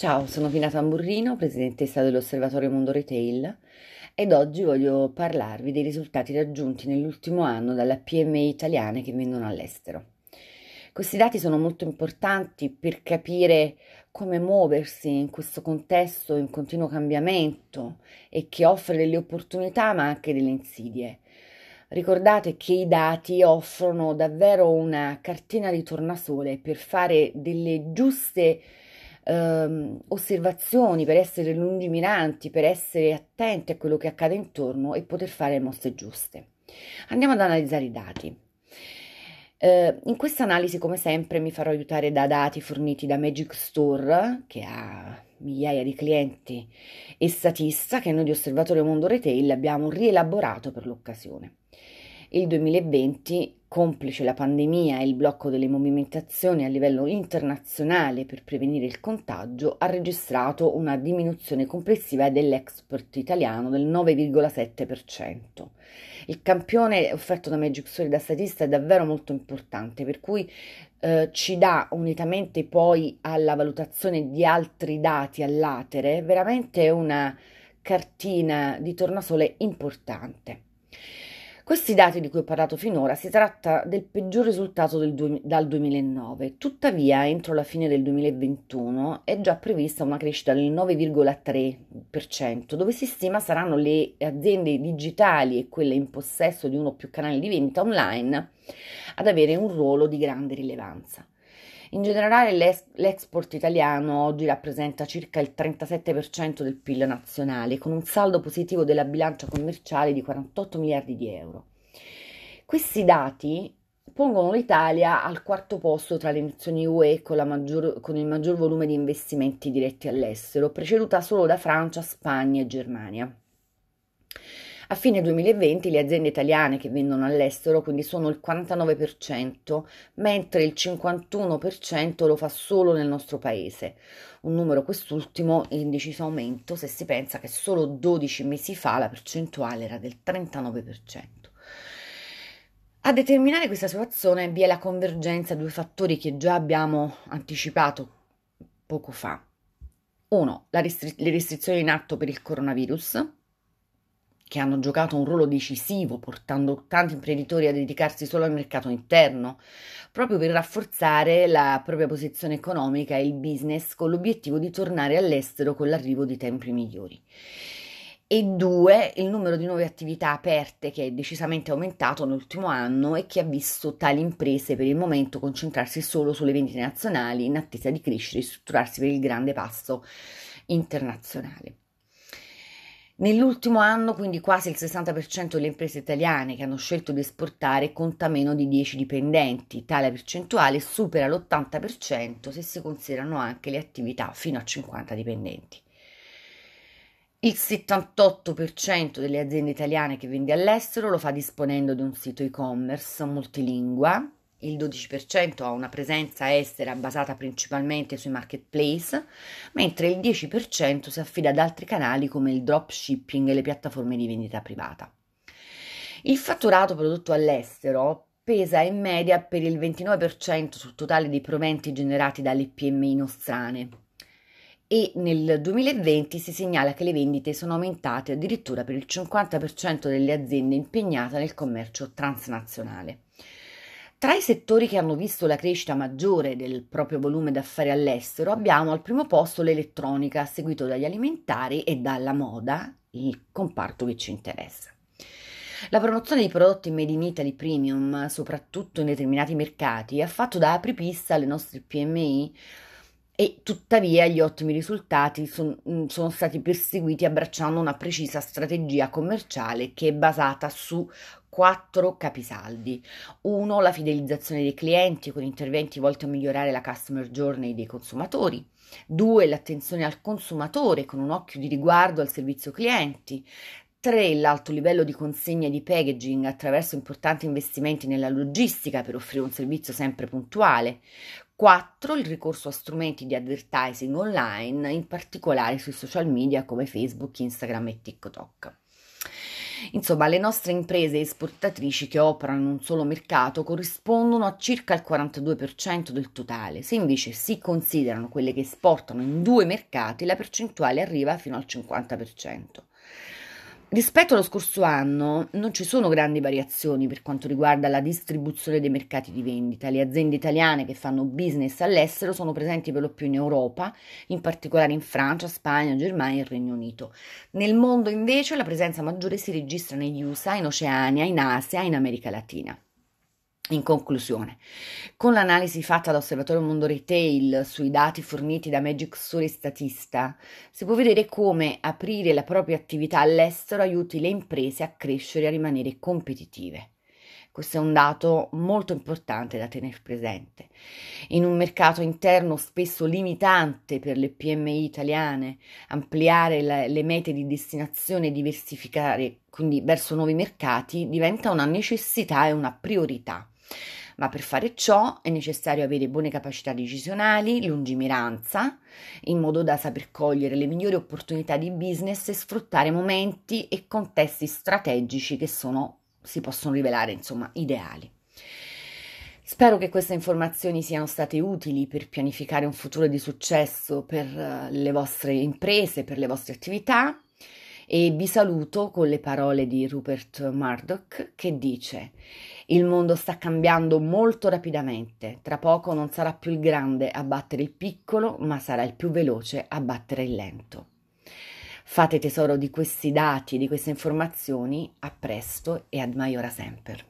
Ciao, sono Pina Tamburrino, presidentessa dell'Osservatorio Mondo Retail ed oggi voglio parlarvi dei risultati raggiunti nell'ultimo anno dalle PMI italiane che vendono all'estero. Questi dati sono molto importanti per capire come muoversi in questo contesto in continuo cambiamento e che offre delle opportunità ma anche delle insidie. Ricordate che i dati offrono davvero una cartina di tornasole per fare delle giuste ehm, osservazioni, per essere lungimiranti, per essere attenti a quello che accade intorno e poter fare le mosse giuste. Andiamo ad analizzare i dati. Eh, in questa analisi, come sempre, mi farò aiutare da dati forniti da Magic Store, che ha migliaia di clienti, e Statista, che noi di Osservatorio Mondo Retail abbiamo rielaborato per l'occasione. Il 2020, complice la pandemia e il blocco delle movimentazioni a livello internazionale per prevenire il contagio, ha registrato una diminuzione complessiva dell'export italiano del 9,7%. Il campione offerto da Magic Story da statista è davvero molto importante, per cui eh, ci dà unitamente poi alla valutazione di altri dati all'atere veramente una cartina di tornasole importante. Questi dati di cui ho parlato finora si tratta del peggior risultato del du- dal 2009, tuttavia entro la fine del 2021 è già prevista una crescita del 9,3%, dove si stima saranno le aziende digitali e quelle in possesso di uno o più canali di vendita online ad avere un ruolo di grande rilevanza. In generale l'export italiano oggi rappresenta circa il 37% del PIL nazionale, con un saldo positivo della bilancia commerciale di 48 miliardi di euro. Questi dati pongono l'Italia al quarto posto tra le nazioni UE con, maggior, con il maggior volume di investimenti diretti all'estero, preceduta solo da Francia, Spagna e Germania. A fine 2020 le aziende italiane che vendono all'estero quindi sono il 49%, mentre il 51% lo fa solo nel nostro paese. Un numero quest'ultimo in deciso aumento se si pensa che solo 12 mesi fa la percentuale era del 39%. A determinare questa situazione vi è la convergenza di due fattori che già abbiamo anticipato poco fa. Uno, restri- le restrizioni in atto per il coronavirus, che hanno giocato un ruolo decisivo portando tanti imprenditori a dedicarsi solo al mercato interno, proprio per rafforzare la propria posizione economica e il business con l'obiettivo di tornare all'estero con l'arrivo di tempi migliori. E due, il numero di nuove attività aperte che è decisamente aumentato nell'ultimo anno e che ha visto tali imprese per il momento concentrarsi solo sulle vendite nazionali in attesa di crescere e strutturarsi per il grande passo internazionale. Nell'ultimo anno, quindi quasi il 60% delle imprese italiane che hanno scelto di esportare conta meno di 10 dipendenti. Tale percentuale supera l'80% se si considerano anche le attività fino a 50 dipendenti. Il 78% delle aziende italiane che vende all'estero lo fa disponendo di un sito e-commerce multilingua il 12% ha una presenza estera basata principalmente sui marketplace, mentre il 10% si affida ad altri canali come il dropshipping e le piattaforme di vendita privata. Il fatturato prodotto all'estero pesa in media per il 29% sul totale dei proventi generati dalle PMI nostrane e nel 2020 si segnala che le vendite sono aumentate addirittura per il 50% delle aziende impegnate nel commercio transnazionale. Tra i settori che hanno visto la crescita maggiore del proprio volume d'affari all'estero abbiamo al primo posto l'elettronica, seguito dagli alimentari e dalla moda, il comparto che ci interessa. La promozione di prodotti made in Italy premium, soprattutto in determinati mercati, ha fatto da apripista alle nostre PMI e tuttavia gli ottimi risultati son, sono stati perseguiti abbracciando una precisa strategia commerciale che è basata su quattro capisaldi. Uno, la fidelizzazione dei clienti con interventi volti a migliorare la customer journey dei consumatori. Due, l'attenzione al consumatore con un occhio di riguardo al servizio clienti. 3. L'alto livello di consegna di packaging attraverso importanti investimenti nella logistica per offrire un servizio sempre puntuale. 4. Il ricorso a strumenti di advertising online, in particolare sui social media come Facebook, Instagram e TikTok. Insomma, le nostre imprese esportatrici che operano in un solo mercato corrispondono a circa il 42% del totale. Se invece si considerano quelle che esportano in due mercati, la percentuale arriva fino al 50%. Rispetto allo scorso anno non ci sono grandi variazioni per quanto riguarda la distribuzione dei mercati di vendita. Le aziende italiane che fanno business all'estero sono presenti per lo più in Europa, in particolare in Francia, Spagna, Germania e Regno Unito. Nel mondo invece la presenza maggiore si registra negli USA, in Oceania, in Asia e in America Latina. In conclusione, con l'analisi fatta da Osservatorio Mondo Retail sui dati forniti da Magic Story Statista, si può vedere come aprire la propria attività all'estero aiuti le imprese a crescere e a rimanere competitive. Questo è un dato molto importante da tenere presente. In un mercato interno spesso limitante per le PMI italiane, ampliare la, le mete di destinazione e diversificare quindi verso nuovi mercati diventa una necessità e una priorità. Ma per fare ciò è necessario avere buone capacità decisionali, lungimiranza, in modo da saper cogliere le migliori opportunità di business e sfruttare momenti e contesti strategici che sono, si possono rivelare insomma ideali. Spero che queste informazioni siano state utili per pianificare un futuro di successo per eh, le vostre imprese, per le vostre attività e vi saluto con le parole di Rupert Murdoch che dice il mondo sta cambiando molto rapidamente, tra poco non sarà più il grande a battere il piccolo, ma sarà il più veloce a battere il lento. Fate tesoro di questi dati, di queste informazioni, a presto e ad maiora semper.